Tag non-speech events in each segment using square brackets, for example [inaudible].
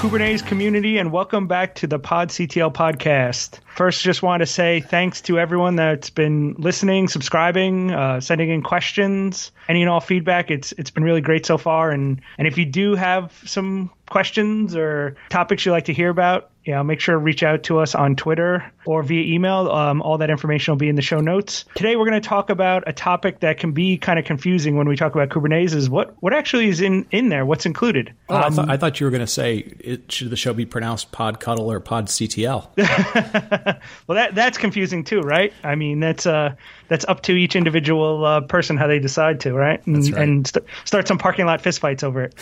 Kubernetes community, and welcome back to the Pod CTL podcast. First, just want to say thanks to everyone that's been listening, subscribing, uh, sending in questions, any and all feedback. It's it's been really great so far. And and if you do have some questions or topics you'd like to hear about, you know, make sure to reach out to us on Twitter or via email. Um, all that information will be in the show notes. Today, we're going to talk about a topic that can be kind of confusing when we talk about Kubernetes. Is what what actually is in in there? What's included? Oh, um, I, thought, I, thought, you were going to say it, should the show be pronounced Pod Cuddle or Pod CTL? [laughs] well, that that's confusing too, right? I mean, that's uh that's up to each individual uh, person how they decide to, right? And, right. and st- start some parking lot fistfights over it.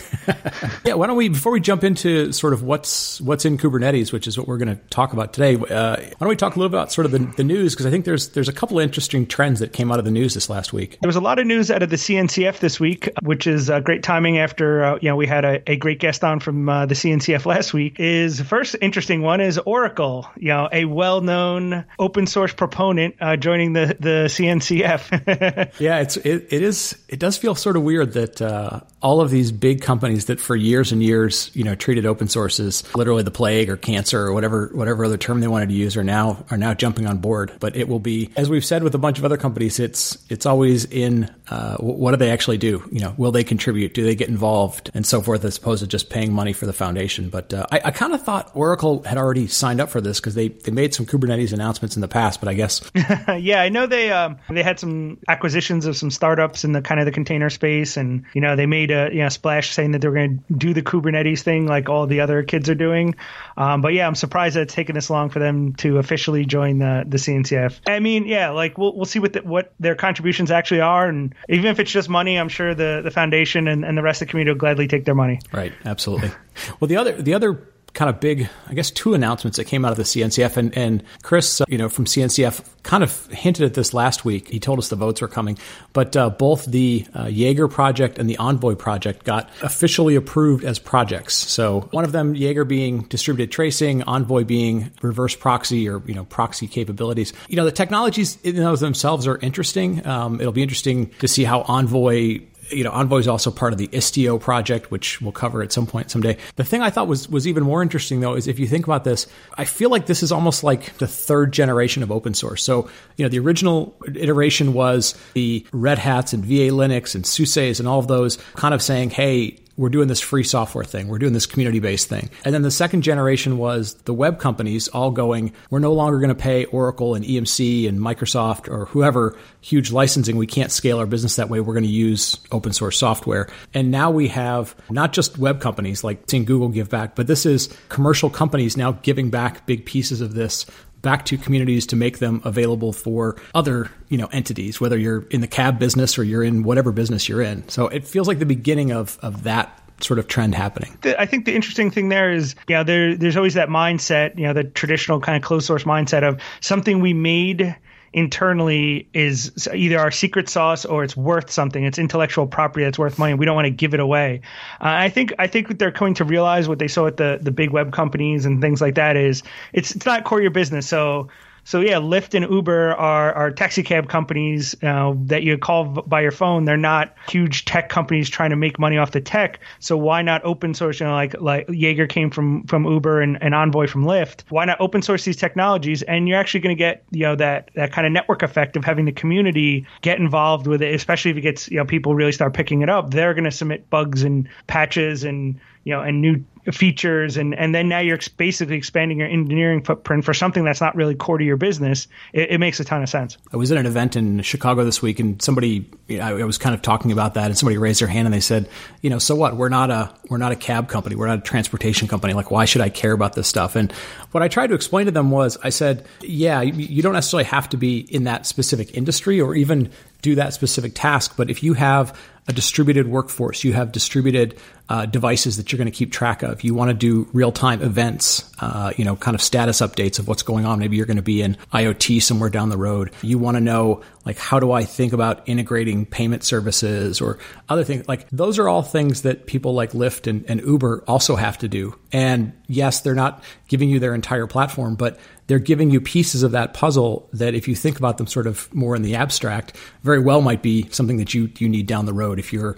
[laughs] yeah, why don't we before we jump into sort of what's what's in Kubernetes, which is what we're going to talk about today. Uh, why don't we talk a little about sort of the, the news because I think there's there's a couple of interesting trends that came out of the news this last week. There was a lot of news out of the CNCF this week, which is uh, great timing after uh, you know we had a, a great guest on from uh, the CNCF last week. Is the first interesting one is Oracle, you know, a well-known open source proponent uh, joining the the CNCF. [laughs] yeah, it's it, it is it does feel sort of weird that uh, all of these big companies that for years and years you know treated open source as literally the plague or cancer or whatever whatever other term they wanted to use are now are now jumping on board. But it will be as we've said with a bunch of other companies, it's it's always in uh, what do they actually do? You know, will they contribute? Do they get involved and so forth as opposed to just paying money for the foundation? But uh, I, I kind of thought Oracle had already signed up for this because they they made some Kubernetes announcements in the past, but I guess [laughs] yeah, I know they um, they had some acquisitions of some startups in the kind of the container space, and you know they made you know splash saying that they're going to do the Kubernetes thing like all the other kids are doing. Um, but yeah, I'm surprised that it's taken this long for them to officially join the the CNCF. I mean, yeah, like we'll we'll see what the, what their contributions actually are, and even if it's just money, I'm sure the the foundation and, and the rest of the community will gladly take their money. Right, absolutely. well, the other the other kind of big, I guess, two announcements that came out of the CNCF. And, and Chris, uh, you know, from CNCF kind of hinted at this last week. He told us the votes were coming. But uh, both the uh, Jaeger project and the Envoy project got officially approved as projects. So one of them, Jaeger being distributed tracing, Envoy being reverse proxy or, you know, proxy capabilities. You know, the technologies in those themselves are interesting. Um, it'll be interesting to see how Envoy you know, Envoy is also part of the Istio project, which we'll cover at some point someday. The thing I thought was was even more interesting though is if you think about this, I feel like this is almost like the third generation of open source. So, you know, the original iteration was the Red Hats and VA Linux and SUSEs and all of those kind of saying, hey, we're doing this free software thing. We're doing this community based thing. And then the second generation was the web companies all going, we're no longer going to pay Oracle and EMC and Microsoft or whoever huge licensing. We can't scale our business that way. We're going to use open source software. And now we have not just web companies like seeing Google give back, but this is commercial companies now giving back big pieces of this back to communities to make them available for other you know entities whether you're in the cab business or you're in whatever business you're in so it feels like the beginning of of that sort of trend happening. I think the interesting thing there is, you know, there, there's always that mindset, you know, the traditional kind of closed source mindset of something we made internally is either our secret sauce or it's worth something. It's intellectual property that's worth money. We don't want to give it away. Uh, I think I think they're coming to realize what they saw at the the big web companies and things like that is it's it's not core your business. So so yeah, Lyft and Uber are, are taxi cab companies uh, that you call by your phone. They're not huge tech companies trying to make money off the tech. So why not open source? You know, like like Jaeger came from from Uber and, and Envoy from Lyft. Why not open source these technologies? And you're actually going to get you know that that kind of network effect of having the community get involved with it, especially if it gets you know people really start picking it up. They're going to submit bugs and patches and you know and new features and and then now you're basically expanding your engineering footprint for something that's not really core to your business it, it makes a ton of sense. I was at an event in chicago this week and somebody you know, i was kind of talking about that and somebody raised their hand and they said you know so what? We're not a we're not a cab company. We're not a transportation company. Like why should i care about this stuff? And what i tried to explain to them was i said yeah you, you don't necessarily have to be in that specific industry or even do that specific task but if you have a distributed workforce. You have distributed uh, devices that you're going to keep track of. You want to do real time events, uh, you know, kind of status updates of what's going on. Maybe you're going to be in IoT somewhere down the road. You want to know, like, how do I think about integrating payment services or other things? Like, those are all things that people like Lyft and, and Uber also have to do. And yes, they're not giving you their entire platform, but they're giving you pieces of that puzzle that if you think about them sort of more in the abstract, very well might be something that you you need down the road if you're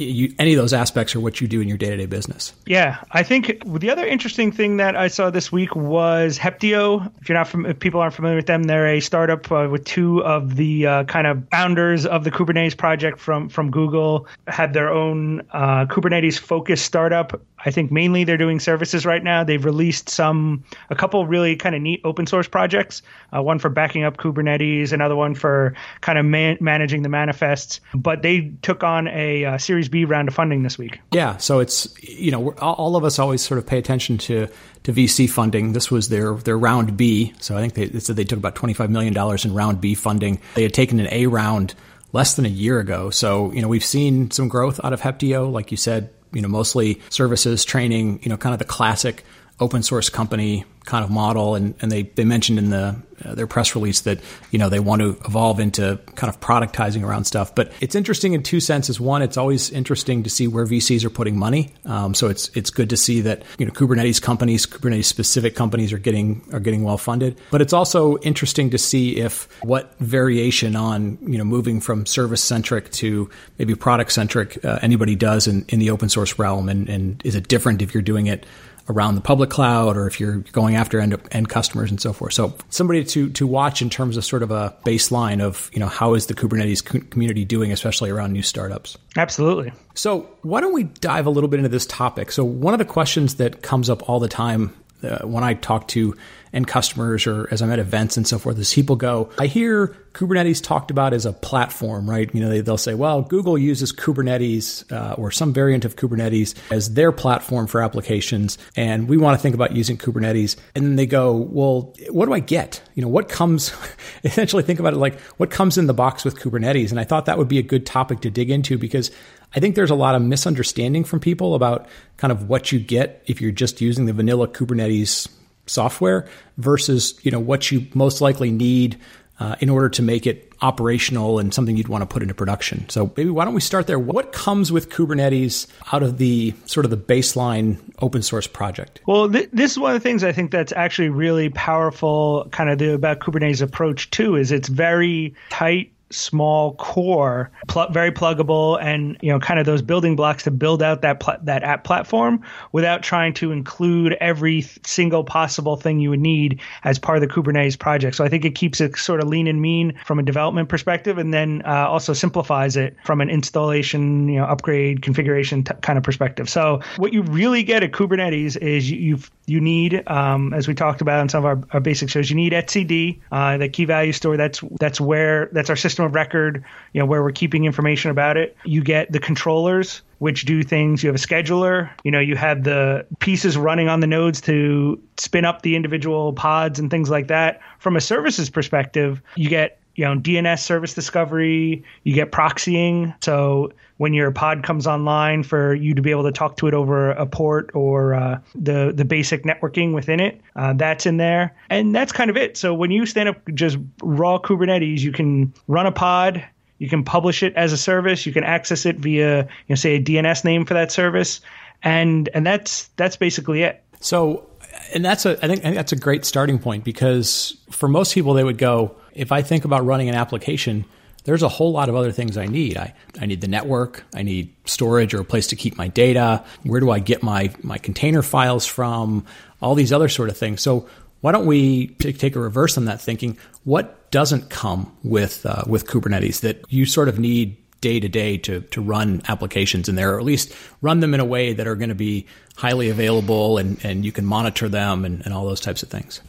you, any of those aspects are what you do in your day to day business. Yeah, I think the other interesting thing that I saw this week was Heptio. If you're not, from, if people aren't familiar with them, they're a startup uh, with two of the uh, kind of founders of the Kubernetes project from from Google. Had their own uh, Kubernetes focused startup. I think mainly they're doing services right now. They've released some, a couple really kind of neat open source projects. Uh, one for backing up Kubernetes, another one for kind of man- managing the manifests. But they took on a uh, Series B round of funding this week. Yeah, so it's you know all of us always sort of pay attention to to VC funding. This was their their round B. So I think they, they said they took about twenty five million dollars in round B funding. They had taken an A round less than a year ago. So you know we've seen some growth out of Heptio, like you said. You know, mostly services, training. You know, kind of the classic open source company kind of model, and, and they, they mentioned in the uh, their press release that you know they want to evolve into kind of productizing around stuff. But it's interesting in two senses. One, it's always interesting to see where VCs are putting money. Um, so it's it's good to see that you know Kubernetes companies, Kubernetes specific companies are getting are getting well funded. But it's also interesting to see if what variation on you know moving from service centric to maybe product centric uh, anybody does in, in the open source realm, and, and is it different if you're doing it around the public cloud or if you're going after end, end customers and so forth. So somebody to, to watch in terms of sort of a baseline of, you know, how is the Kubernetes community doing, especially around new startups? Absolutely. So why don't we dive a little bit into this topic? So one of the questions that comes up all the time uh, when I talk to end customers or as I'm at events and so forth, as people go, I hear Kubernetes talked about as a platform, right? You know, they, will say, well, Google uses Kubernetes uh, or some variant of Kubernetes as their platform for applications, and we want to think about using Kubernetes. And then they go, well, what do I get? You know, what comes? [laughs] essentially, think about it like what comes in the box with Kubernetes. And I thought that would be a good topic to dig into because I think there's a lot of misunderstanding from people about kind of what you get if you're just using the vanilla Kubernetes software versus you know what you most likely need uh, in order to make it operational and something you'd want to put into production. So maybe why don't we start there? What comes with Kubernetes out of the sort of the baseline open source project? Well, th- this is one of the things I think that's actually really powerful, kind of the, about Kubernetes approach too, is it's very tight small core, pl- very pluggable, and you know, kind of those building blocks to build out that pl- that app platform without trying to include every single possible thing you would need as part of the Kubernetes project. So I think it keeps it sort of lean and mean from a development perspective, and then uh, also simplifies it from an installation, you know, upgrade, configuration t- kind of perspective. So what you really get at Kubernetes is you you need, um, as we talked about in some of our, our basic shows, you need etcd, uh, the key value store. That's that's where that's our system of record, you know, where we're keeping information about it. You get the controllers, which do things. You have a scheduler. You know, you have the pieces running on the nodes to spin up the individual pods and things like that. From a services perspective, you get you know DNS service discovery. You get proxying. So when your pod comes online, for you to be able to talk to it over a port or uh, the the basic networking within it, uh, that's in there, and that's kind of it. So when you stand up just raw Kubernetes, you can run a pod. You can publish it as a service. You can access it via, you know, say a DNS name for that service, and and that's that's basically it. So, and that's a I think, I think that's a great starting point because for most people they would go, if I think about running an application, there's a whole lot of other things I need. I, I need the network, I need storage or a place to keep my data. Where do I get my, my container files from? All these other sort of things. So why don't we take a reverse on that thinking? What doesn't come with uh, with Kubernetes that you sort of need day to day to to run applications in there, or at least run them in a way that are going to be highly available and, and you can monitor them and, and all those types of things?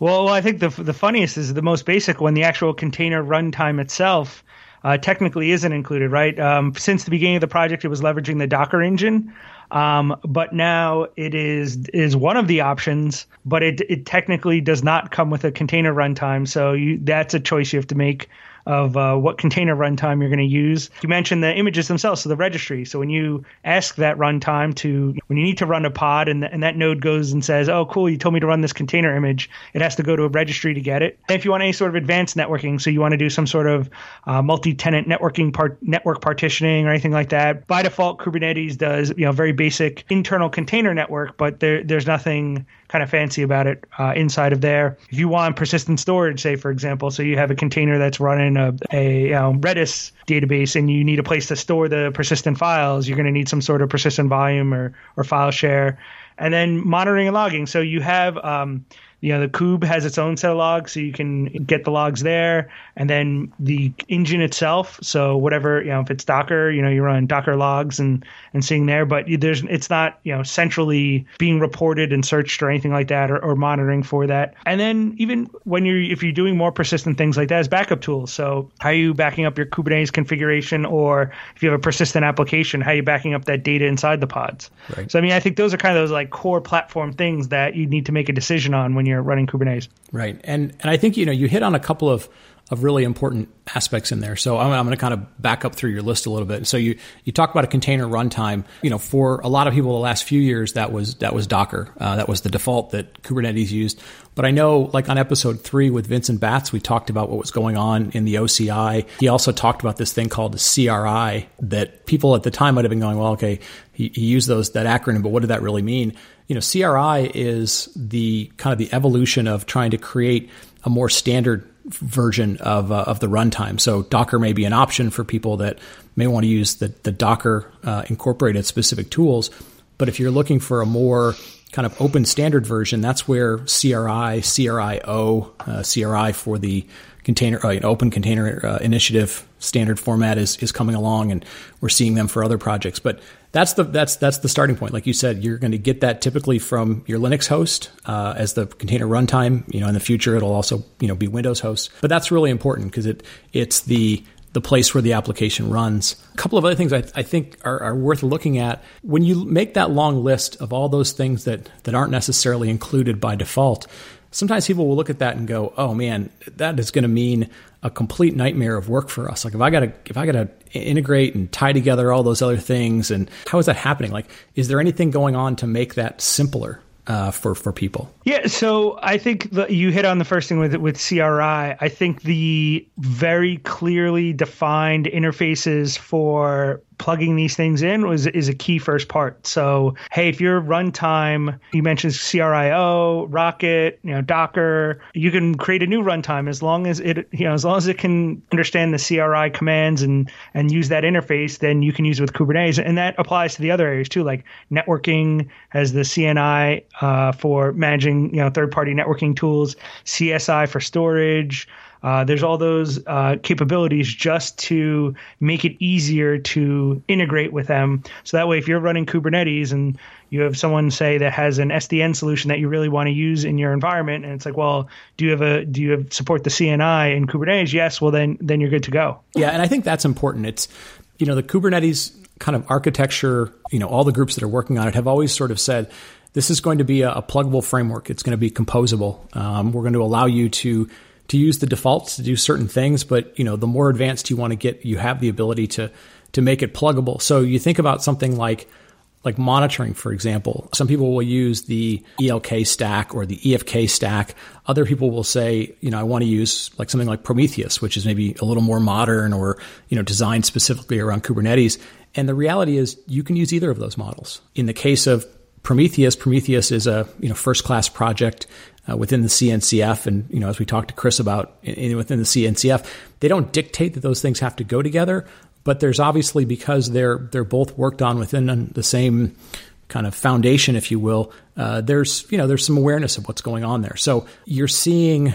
Well, I think the the funniest is the most basic one. The actual container runtime itself uh, technically isn't included, right? Um, since the beginning of the project, it was leveraging the Docker engine, um, but now it is is one of the options, but it it technically does not come with a container runtime. So you, that's a choice you have to make of uh, what container runtime you're going to use. You mentioned the images themselves, so the registry. So when you ask that runtime to, when you need to run a pod and, and that node goes and says, oh, cool, you told me to run this container image, it has to go to a registry to get it. And if you want any sort of advanced networking, so you want to do some sort of uh, multi-tenant networking part, network partitioning or anything like that, by default, Kubernetes does, you know, very basic internal container network, but there, there's nothing kind of fancy about it uh, inside of there. If you want persistent storage, say for example, so you have a container that's running a, a Redis database and you need a place to store the persistent files, you're going to need some sort of persistent volume or or file share, and then monitoring and logging. So you have um, you know the kube has its own set of logs so you can get the logs there and then the engine itself so whatever you know if it's docker you know you run docker logs and and seeing there but there's it's not you know centrally being reported and searched or anything like that or, or monitoring for that and then even when you're if you're doing more persistent things like that is backup tools so how are you backing up your kubernetes configuration or if you have a persistent application how are you backing up that data inside the pods right. so i mean i think those are kind of those like core platform things that you need to make a decision on when you're running Kubernetes. Right, and and I think you know you hit on a couple of of really important aspects in there. So I'm, I'm going to kind of back up through your list a little bit. So you you talk about a container runtime. You know, for a lot of people, the last few years that was that was Docker. Uh, that was the default that Kubernetes used. But I know, like on episode three with Vincent Batts, we talked about what was going on in the OCI. He also talked about this thing called the CRI that people at the time might have been going, well, okay, he, he used those that acronym, but what did that really mean? You know, CRI is the kind of the evolution of trying to create a more standard version of uh, of the runtime. So Docker may be an option for people that may want to use the the Docker uh, incorporated specific tools. But if you're looking for a more kind of open standard version, that's where CRI, CRIO, uh, CRI for the container, uh, open container uh, initiative standard format is is coming along, and we're seeing them for other projects. But that's the that's that's the starting point. Like you said, you're going to get that typically from your Linux host uh, as the container runtime. You know, in the future, it'll also you know be Windows host. But that's really important because it it's the the place where the application runs. A couple of other things I, I think are, are, worth looking at when you make that long list of all those things that that aren't necessarily included by default sometimes people will look at that and go, "Oh man, that is going to mean a complete nightmare of work for us." Like if I got to if I got to integrate and tie together all those other things, and how is that happening? Like, is there anything going on to make that simpler? Uh, for for people. Yeah, so I think the, you hit on the first thing with with CRI. I think the very clearly defined interfaces for plugging these things in was is a key first part. So, hey, if your runtime, you mentioned CRIO, Rocket, you know, Docker, you can create a new runtime as long as it, you know, as long as it can understand the CRI commands and and use that interface, then you can use it with Kubernetes, and that applies to the other areas too, like networking has the CNI uh, for managing, you know, third party networking tools, CSI for storage. Uh, there's all those uh, capabilities just to make it easier to integrate with them. So that way, if you're running Kubernetes and you have someone say that has an SDN solution that you really want to use in your environment, and it's like, well, do you have a do you have support the CNI in Kubernetes? Yes. Well, then then you're good to go. Yeah, and I think that's important. It's you know the Kubernetes kind of architecture. You know, all the groups that are working on it have always sort of said this is going to be a, a pluggable framework. It's going to be composable. Um, we're going to allow you to to use the defaults to do certain things, but you know, the more advanced you want to get, you have the ability to to make it pluggable. So you think about something like like monitoring, for example. Some people will use the ELK stack or the EFK stack. Other people will say, you know, I want to use like something like Prometheus, which is maybe a little more modern or, you know, designed specifically around Kubernetes. And the reality is you can use either of those models. In the case of Prometheus, Prometheus is a, you know, first class project uh, within the CNCF, and you know, as we talked to Chris about in, in, within the CNCF, they don't dictate that those things have to go together. But there's obviously because they're they're both worked on within the same kind of foundation, if you will. Uh, there's you know there's some awareness of what's going on there. So you're seeing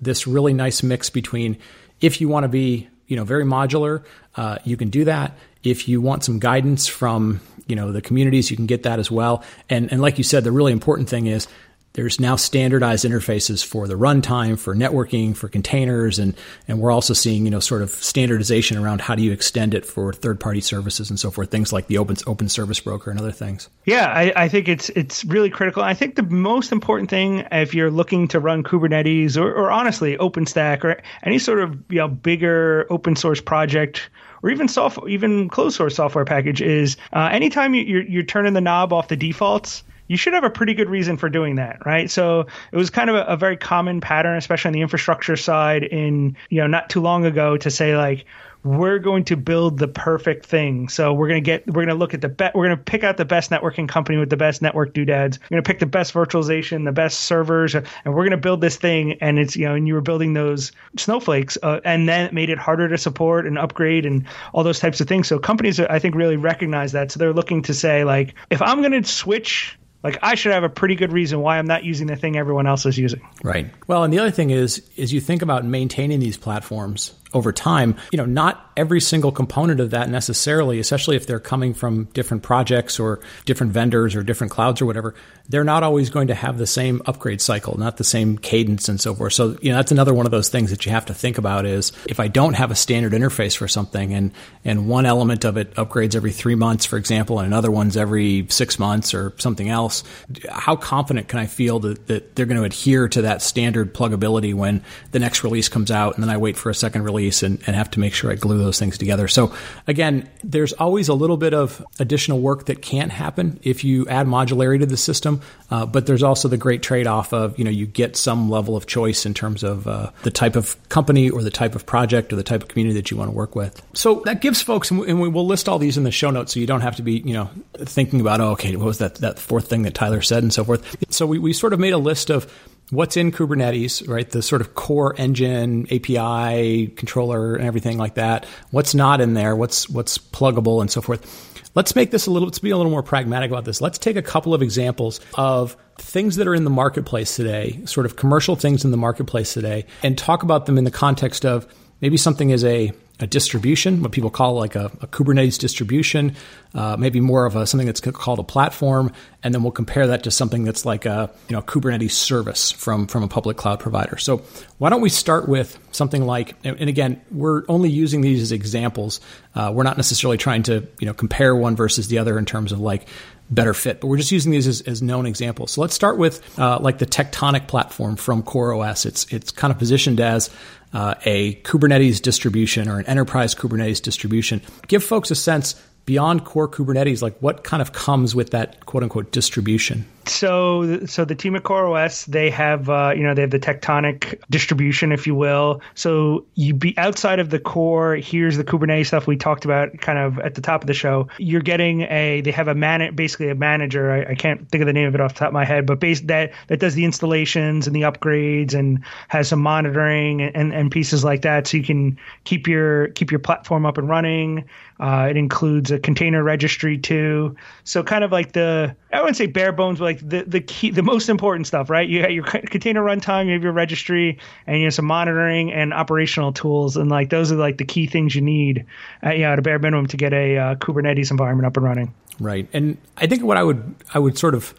this really nice mix between if you want to be you know very modular, uh, you can do that. If you want some guidance from you know the communities, you can get that as well. And and like you said, the really important thing is there's now standardized interfaces for the runtime, for networking, for containers, and and we're also seeing you know sort of standardization around how do you extend it for third party services and so forth, things like the open open service broker and other things. Yeah, I, I think it's it's really critical. I think the most important thing if you're looking to run Kubernetes or, or honestly OpenStack or any sort of you know bigger open source project or even software, even closed source software package is uh, anytime you, you're, you're turning the knob off the defaults you should have a pretty good reason for doing that, right? So it was kind of a, a, very common pattern, especially on the infrastructure side, in you know not too long ago, to say like we're going to build the perfect thing. So we're going to get, we're going to look at the best, we're going to pick out the best networking company with the best network doodads. We're going to pick the best virtualization, the best servers, and we're going to build this thing. And it's, you know, and you were building those snowflakes, uh, and then it made it harder to support and upgrade and all those types of things. So companies, I think, really recognize that. So they're looking to say, like, if I'm going to switch like I should have a pretty good reason why I'm not using the thing everyone else is using. Right. Well, and the other thing is is you think about maintaining these platforms over time, you know, not every single component of that necessarily, especially if they're coming from different projects or different vendors or different clouds or whatever, they're not always going to have the same upgrade cycle, not the same cadence and so forth. So, you know, that's another one of those things that you have to think about is if I don't have a standard interface for something and, and one element of it upgrades every three months, for example, and another one's every six months or something else, how confident can I feel that, that they're going to adhere to that standard pluggability when the next release comes out and then I wait for a second release release and, and have to make sure I glue those things together. So again, there's always a little bit of additional work that can't happen if you add modularity to the system, uh, but there's also the great trade-off of you know you get some level of choice in terms of uh, the type of company or the type of project or the type of community that you want to work with. So that gives folks, and we will list all these in the show notes, so you don't have to be you know thinking about oh okay what was that that fourth thing that Tyler said and so forth. So we, we sort of made a list of what's in Kubernetes, right? The sort of core engine, API, controller, and everything like that. What's not in there? What's what's pluggable and so forth. Let's make this a little. Let's be a little more pragmatic about this. Let's take a couple of examples of things that are in the marketplace today, sort of commercial things in the marketplace today, and talk about them in the context of maybe something is a a distribution, what people call like a, a Kubernetes distribution, uh, maybe more of a something that's called a platform, and then we'll compare that to something that's like a you know Kubernetes service from from a public cloud provider. So why don't we start with something like, and again, we're only using these as examples. Uh, we're not necessarily trying to you know compare one versus the other in terms of like better fit. But we're just using these as, as known examples. So let's start with uh, like the Tectonic platform from CoreOS. It's it's kind of positioned as uh, a Kubernetes distribution or an enterprise Kubernetes distribution. Give folks a sense beyond core Kubernetes, like what kind of comes with that quote unquote distribution? So, so the team at CoreOS, they have, uh, you know, they have the tectonic distribution, if you will. So you be outside of the core. Here's the Kubernetes stuff we talked about, kind of at the top of the show. You're getting a, they have a man, basically a manager. I, I can't think of the name of it off the top of my head, but base that that does the installations and the upgrades and has some monitoring and, and pieces like that, so you can keep your keep your platform up and running. Uh, it includes a container registry too. So kind of like the I wouldn't say bare bones, but like the the key, the most important stuff, right? You have your container runtime, you have your registry, and you have some monitoring and operational tools, and like those are like the key things you need, uh, yeah, at a bare minimum to get a uh, Kubernetes environment up and running. Right, and I think what I would I would sort of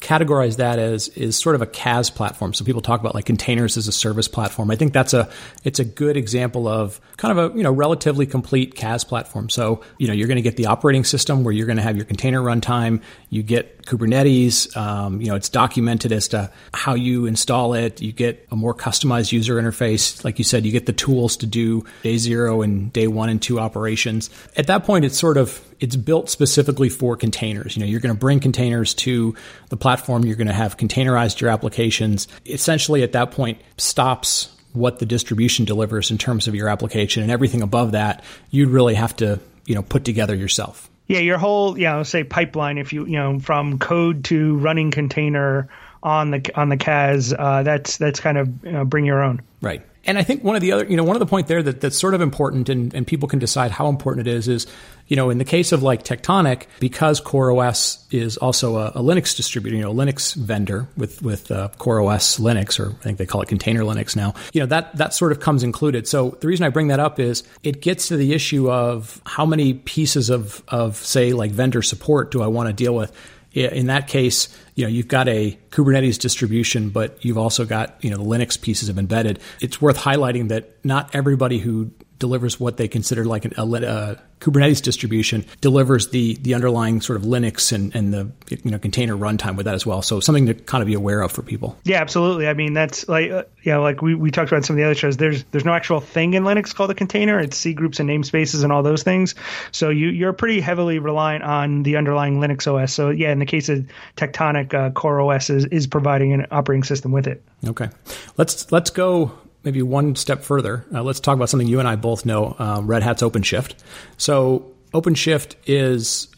categorize that as is sort of a CaaS platform. So people talk about like containers as a service platform. I think that's a it's a good example of kind of a you know relatively complete CaaS platform. So you know you're going to get the operating system where you're going to have your container runtime. You get Kubernetes. Um, you know it's documented as to how you install it. You get a more customized user interface. Like you said, you get the tools to do day zero and day one and two operations. At that point, it's sort of it's built specifically for containers. You know, you're going to bring containers to the platform. You're going to have containerized your applications. Essentially, at that point, stops what the distribution delivers in terms of your application, and everything above that, you'd really have to you know put together yourself. Yeah, your whole you know say pipeline, if you you know from code to running container on the on the CaaS, uh, that's that's kind of you know, bring your own. Right. And I think one of the other, you know, one of the point there that, that's sort of important and, and people can decide how important it is is, you know, in the case of like Tectonic, because CoreOS is also a, a Linux distributor, you know, a Linux vendor with, with uh, CoreOS Linux, or I think they call it container Linux now, you know, that, that sort of comes included. So the reason I bring that up is it gets to the issue of how many pieces of, of say, like vendor support do I want to deal with? In that case, you know, you've got a Kubernetes distribution, but you've also got, you know, the Linux pieces of embedded. It's worth highlighting that not everybody who delivers what they consider like an, a, a, Kubernetes distribution delivers the the underlying sort of Linux and, and the you know container runtime with that as well. So something to kind of be aware of for people. Yeah, absolutely. I mean, that's like uh, yeah, like we, we talked about in some of the other shows. There's there's no actual thing in Linux called a container. It's C groups and namespaces and all those things. So you you're pretty heavily reliant on the underlying Linux OS. So yeah, in the case of Tectonic, uh, Core OS is is providing an operating system with it. Okay, let's let's go maybe one step further, uh, let's talk about something you and I both know. Uh, Red Hat's OpenShift. So OpenShift is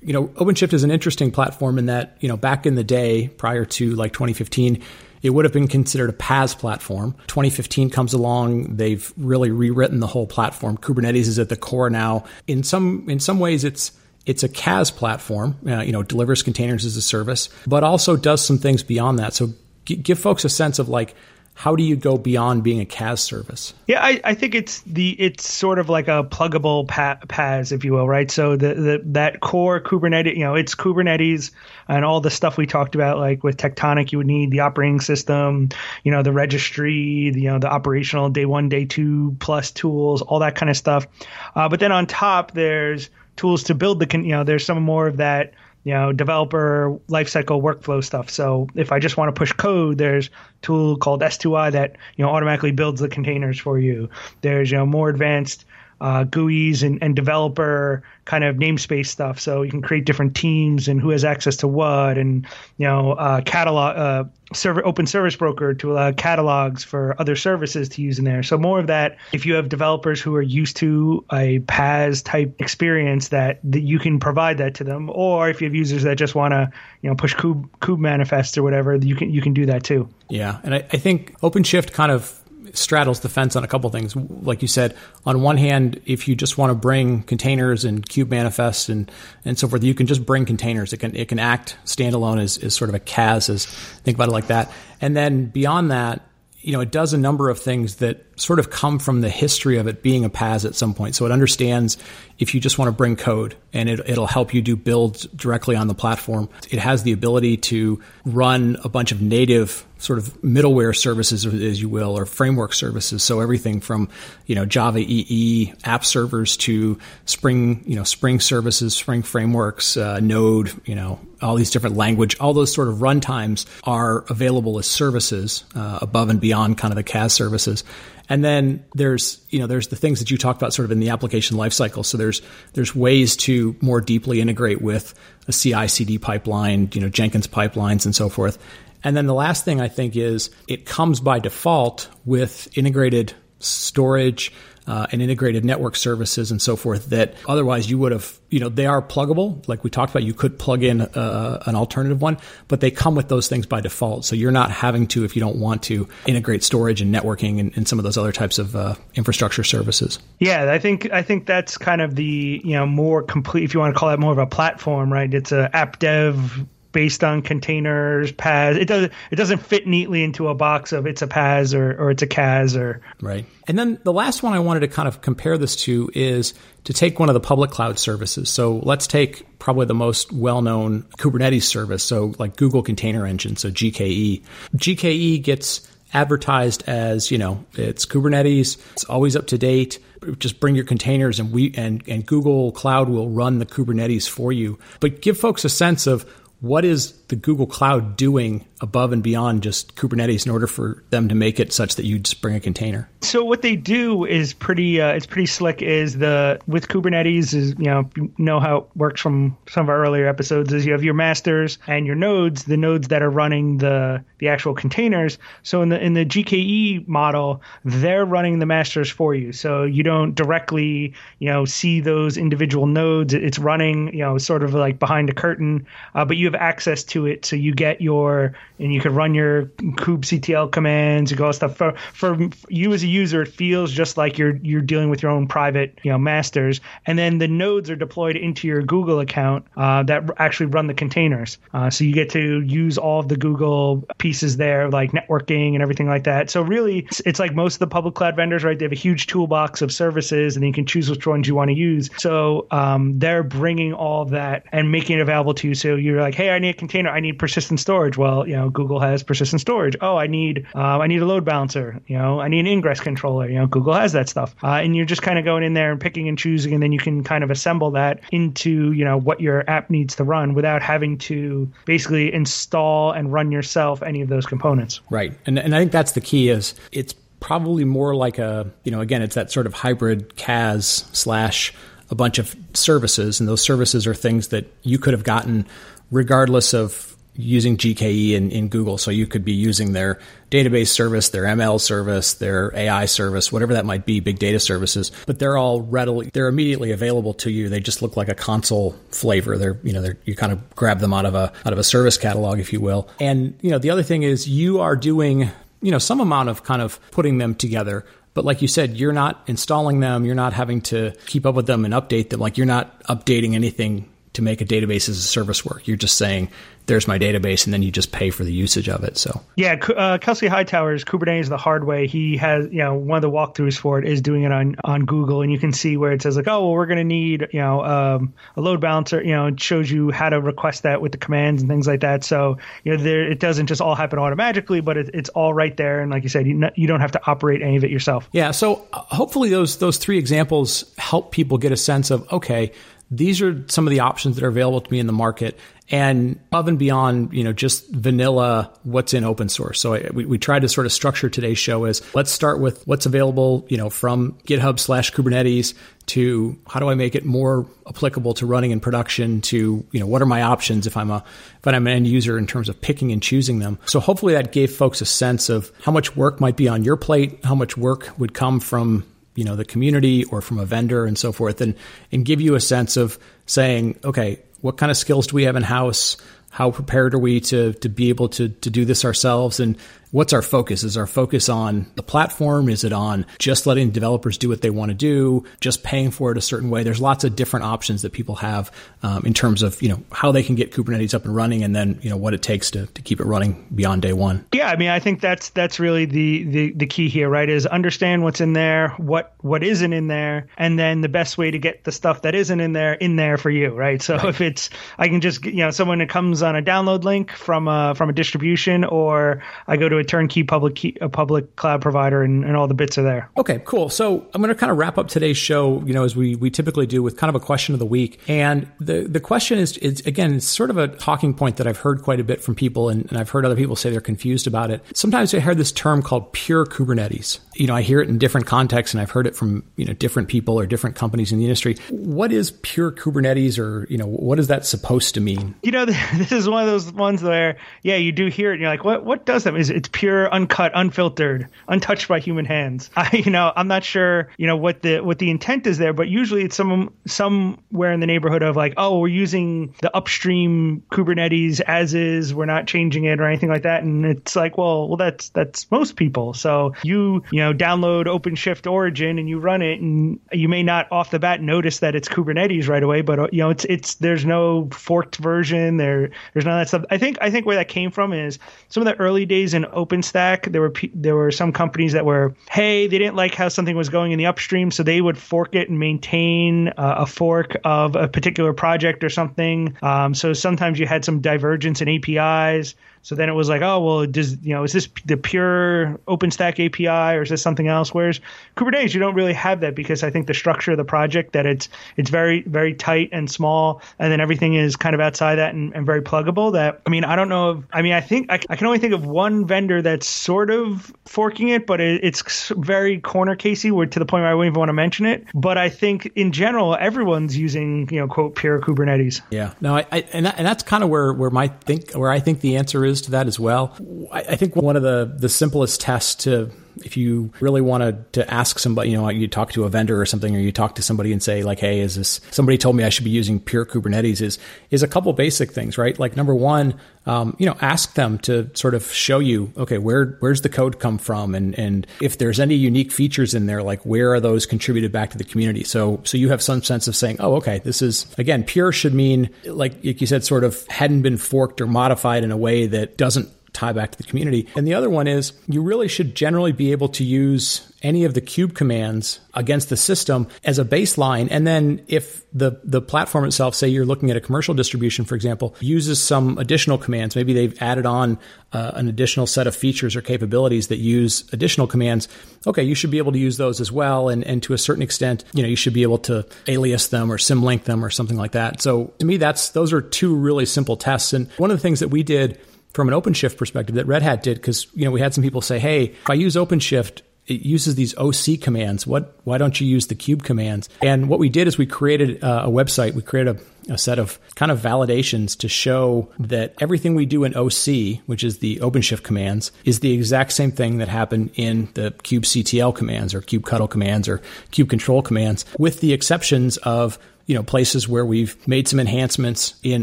you know, OpenShift is an interesting platform in that, you know, back in the day, prior to like 2015, it would have been considered a PaaS platform. 2015 comes along, they've really rewritten the whole platform. Kubernetes is at the core now. In some in some ways, it's it's a CaaS platform, uh, you know, delivers containers as a service, but also does some things beyond that. So g- give folks a sense of like how do you go beyond being a CaaS service? Yeah, I, I think it's the it's sort of like a pluggable pa- PaaS, if you will, right? So the, the that core Kubernetes, you know, it's Kubernetes and all the stuff we talked about, like with Tectonic, you would need the operating system, you know, the registry, the, you know, the operational day one, day two plus tools, all that kind of stuff. Uh, but then on top, there's tools to build the, you know, there's some more of that you know, developer lifecycle workflow stuff. So if I just want to push code, there's a tool called S2I that, you know, automatically builds the containers for you. There's, you know, more advanced uh, GUIs and, and developer kind of namespace stuff. So you can create different teams and who has access to what, and you know, uh, catalog, uh, server, open service broker to allow catalogs for other services to use in there. So more of that. If you have developers who are used to a PaaS type experience, that, that you can provide that to them, or if you have users that just want to, you know, push kube kube manifests or whatever, you can you can do that too. Yeah, and I, I think OpenShift kind of straddles the fence on a couple things. Like you said, on one hand, if you just want to bring containers and kube manifests and, and so forth, you can just bring containers. It can it can act standalone as, as sort of a CaaS, as think about it like that. And then beyond that, you know, it does a number of things that sort of come from the history of it being a PaaS at some point. So it understands if you just want to bring code and it, will help you do builds directly on the platform. It has the ability to run a bunch of native sort of middleware services, as you will, or framework services. So everything from, you know, Java EE app servers to Spring, you know, Spring services, Spring frameworks, uh, Node, you know, all these different language, all those sort of runtimes are available as services uh, above and beyond kind of the CaaS services. And then there's, you know, there's the things that you talked about sort of in the application lifecycle. So there's, there's ways to more deeply integrate with a CI CD pipeline, you know, Jenkins pipelines and so forth. And then the last thing I think is it comes by default with integrated storage, uh, and integrated network services and so forth that otherwise you would have, you know, they are pluggable. Like we talked about, you could plug in uh, an alternative one, but they come with those things by default. So you're not having to, if you don't want to, integrate storage and networking and, and some of those other types of uh, infrastructure services. Yeah, I think I think that's kind of the you know more complete, if you want to call that more of a platform, right? It's a app dev based on containers, PaaS. It doesn't it doesn't fit neatly into a box of it's a PaaS or, or it's a CaaS or right. And then the last one I wanted to kind of compare this to is to take one of the public cloud services. So let's take probably the most well known Kubernetes service. So like Google Container Engine, so GKE. GKE gets advertised as you know it's Kubernetes. It's always up to date. Just bring your containers and we and and Google Cloud will run the Kubernetes for you. But give folks a sense of what is the Google Cloud doing above and beyond just Kubernetes in order for them to make it such that you just bring a container? So what they do is pretty uh, it's pretty slick. Is the with Kubernetes is you know you know how it works from some of our earlier episodes is you have your masters and your nodes, the nodes that are running the the actual containers. So in the in the GKE model, they're running the masters for you. So you don't directly you know see those individual nodes. It's running you know sort of like behind a curtain, uh, but you have access to it, so you get your and you can run your kubectl commands, you go stuff. For for you as a user, it feels just like you're you're dealing with your own private you know masters, and then the nodes are deployed into your Google account uh, that actually run the containers. Uh, so you get to use all of the Google pieces there, like networking and everything like that. So really, it's, it's like most of the public cloud vendors, right? They have a huge toolbox of services, and you can choose which ones you want to use. So um, they're bringing all that and making it available to you. So you're like, hey, I need a container, I need persistent storage. Well, you know, Google has persistent storage. Oh, I need uh, I need a load balancer. You know, I need an ingress controller. You know, Google has that stuff. Uh, and you're just kind of going in there and picking and choosing, and then you can kind of assemble that into you know what your app needs to run without having to basically install and run yourself any of those components. Right, and and I think that's the key. Is it's probably more like a you know again it's that sort of hybrid CaaS slash a bunch of services, and those services are things that you could have gotten regardless of using GKE in, in Google. So you could be using their database service, their ML service, their AI service, whatever that might be, big data services. But they're all readily, they're immediately available to you. They just look like a console flavor. They're, you know, they're, you kind of grab them out of a, out of a service catalog, if you will. And, you know, the other thing is you are doing, you know, some amount of kind of putting them together. But like you said, you're not installing them. You're not having to keep up with them and update them. Like you're not updating anything to make a database as a service work. You're just saying, there's my database, and then you just pay for the usage of it. So yeah, uh, Kelsey Hightower's Kubernetes the hard way. He has you know one of the walkthroughs for it is doing it on on Google, and you can see where it says like, oh well, we're going to need you know um, a load balancer. You know, it shows you how to request that with the commands and things like that. So you know, there it doesn't just all happen automatically, but it, it's all right there. And like you said, you you don't have to operate any of it yourself. Yeah. So uh, hopefully those those three examples help people get a sense of okay these are some of the options that are available to me in the market and above and beyond, you know, just vanilla what's in open source. So I, we, we try to sort of structure today's show as let's start with what's available, you know, from GitHub slash Kubernetes to how do I make it more applicable to running in production to, you know, what are my options if I'm a, if I'm an end user in terms of picking and choosing them. So hopefully that gave folks a sense of how much work might be on your plate, how much work would come from you know the community or from a vendor and so forth and and give you a sense of saying okay what kind of skills do we have in house how prepared are we to to be able to to do this ourselves? And what's our focus? Is our focus on the platform? Is it on just letting developers do what they want to do, just paying for it a certain way? There's lots of different options that people have um, in terms of you know how they can get Kubernetes up and running, and then you know what it takes to, to keep it running beyond day one. Yeah, I mean, I think that's that's really the, the the key here, right? Is understand what's in there, what what isn't in there, and then the best way to get the stuff that isn't in there in there for you, right? So right. if it's I can just you know someone that comes on a download link from a from a distribution, or I go to a turnkey public key, a public cloud provider, and, and all the bits are there. Okay, cool. So I'm going to kind of wrap up today's show, you know, as we we typically do with kind of a question of the week. And the the question is, is again, it's sort of a talking point that I've heard quite a bit from people, and, and I've heard other people say they're confused about it. Sometimes I hear this term called pure Kubernetes. You know, I hear it in different contexts, and I've heard it from you know different people or different companies in the industry. What is pure Kubernetes, or you know, what is that supposed to mean? You know, [laughs] this is one of those ones where, yeah, you do hear it, and you're like, what what does that? Mean? Is it's pure uncut, unfiltered, untouched by human hands. [laughs] I, you know, I'm not sure, you know, what the what the intent is there, but usually it's some somewhere in the neighborhood of like, oh, we're using the upstream Kubernetes as is, we're not changing it or anything like that. And it's like, well, well, that's that's most people. So you you know download OpenShift Origin and you run it, and you may not off the bat notice that it's Kubernetes right away, but you know, it's it's there's no forked version there. There's none of that stuff. I think I think where that came from is some of the early days in OpenStack. There were there were some companies that were, hey, they didn't like how something was going in the upstream, so they would fork it and maintain uh, a fork of a particular project or something. Um, so sometimes you had some divergence in APIs. So then it was like, oh well, does you know is this the pure OpenStack API or is this something else? Whereas Kubernetes, you don't really have that because I think the structure of the project that it's it's very very tight and small, and then everything is kind of outside that and, and very pluggable. That I mean, I don't know. If, I mean, I think I, I, can only think of one vendor that's sort of forking it, but it, it's very corner casey, where to the point where I wouldn't even want to mention it. But I think in general, everyone's using you know quote pure Kubernetes. Yeah, no, I, I and, that, and that's kind of where where my think where I think the answer is to that as well. I, think one of the the simplest tests to if you really wanted to ask somebody, you know, you talk to a vendor or something, or you talk to somebody and say like, "Hey, is this somebody told me I should be using pure Kubernetes?" Is is a couple basic things, right? Like number one, um, you know, ask them to sort of show you, okay, where where's the code come from, and and if there's any unique features in there, like where are those contributed back to the community? So so you have some sense of saying, oh, okay, this is again pure should mean like like you said, sort of hadn't been forked or modified in a way that doesn't tie back to the community. And the other one is you really should generally be able to use any of the kube commands against the system as a baseline. And then if the, the platform itself, say you're looking at a commercial distribution, for example, uses some additional commands, maybe they've added on uh, an additional set of features or capabilities that use additional commands. Okay, you should be able to use those as well. And, and to a certain extent, you know, you should be able to alias them or symlink them or something like that. So to me, that's, those are two really simple tests. And one of the things that we did from an OpenShift perspective that Red Hat did because you know we had some people say, "Hey, if I use OpenShift, it uses these OC commands. What? Why don't you use the kube commands? And what we did is we created uh, a website. We created a, a, set of kind of validations to show that everything we do in OC, which is the OpenShift commands, is the exact same thing that happened in the kubectl commands or kubectl commands or kubecontrol commands, with the exceptions of you know places where we've made some enhancements in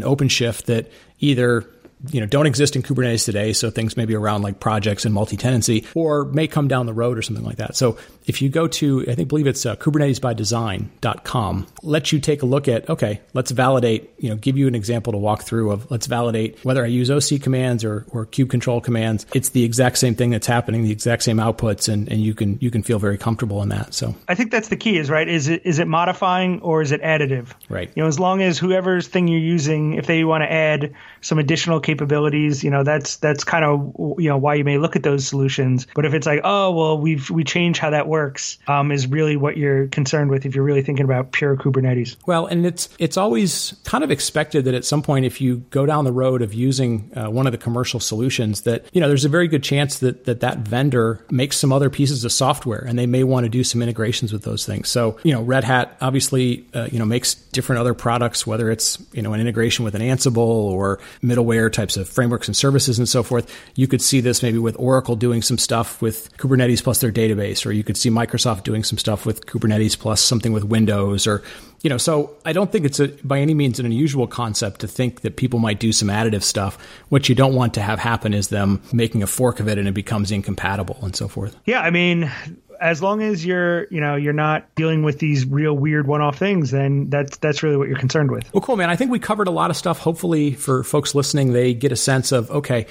OpenShift that either you know don't exist in Kubernetes today. So things maybe around like projects and multi-tenancy, or may come down the road or something like that. So if you go to I think believe it's uh, KubernetesByDesign.com, let you take a look at okay, let's validate. You know, give you an example to walk through of let's validate whether I use OC commands or or kubecontrol commands. It's the exact same thing that's happening, the exact same outputs, and and you can you can feel very comfortable in that. So I think that's the key. Is right. Is it is it modifying or is it additive? Right. You know, as long as whoever's thing you're using, if they want to add some additional capabilities, you know, that's that's kind of you know why you may look at those solutions. But if it's like, oh well, we've we changed how that works, um, is really what you're concerned with if you're really thinking about pure Kubernetes. Well, and it's it's always kind of expected that at some point, if you go down the road of using uh, one of the commercial solutions, that you know there's a very good chance that that that vendor makes some other pieces of software, and they may want to do some integrations with those things. So you know, Red Hat obviously uh, you know makes different other products, whether it's you know an integration with an Ansible or middleware types of frameworks and services and so forth. You could see this maybe with Oracle doing some stuff with Kubernetes plus their database, or you could see Microsoft doing some stuff with Kubernetes plus something with Windows, or you know. So I don't think it's a, by any means an unusual concept to think that people might do some additive stuff. What you don't want to have happen is them making a fork of it and it becomes incompatible and so forth. Yeah, I mean, as long as you're you know you're not dealing with these real weird one-off things then that's that's really what you're concerned with well cool man i think we covered a lot of stuff hopefully for folks listening they get a sense of okay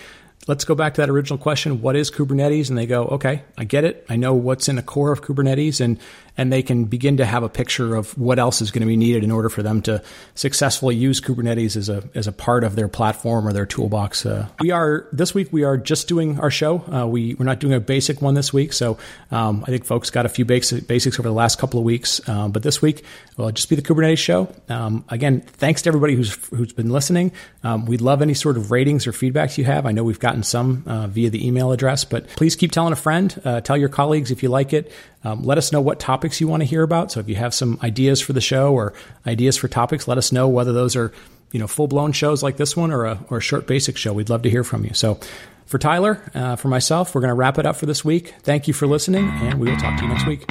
let's go back to that original question what is kubernetes? And they go okay i get it. I know what's in the core of kubernetes. And and they can begin to have a picture of what else is going to be needed in order for them to successfully use Kubernetes as a as a part of their platform or their toolbox. Uh, we are this week we are just doing our show. Uh, we we're not doing a basic one this week, so um, I think folks got a few basic, basics over the last couple of weeks. Um, but this week will just be the Kubernetes show. Um, again, thanks to everybody who's who's been listening. Um, we'd love any sort of ratings or feedbacks you have. I know we've gotten some uh, via the email address, but please keep telling a friend, uh, tell your colleagues if you like it. Um, let us know what topics you want to hear about. So if you have some ideas for the show or ideas for topics, let us know whether those are you know full blown shows like this one or a or a short basic show. We'd love to hear from you. So for Tyler, uh, for myself, we're going to wrap it up for this week. Thank you for listening, and we will talk to you next week.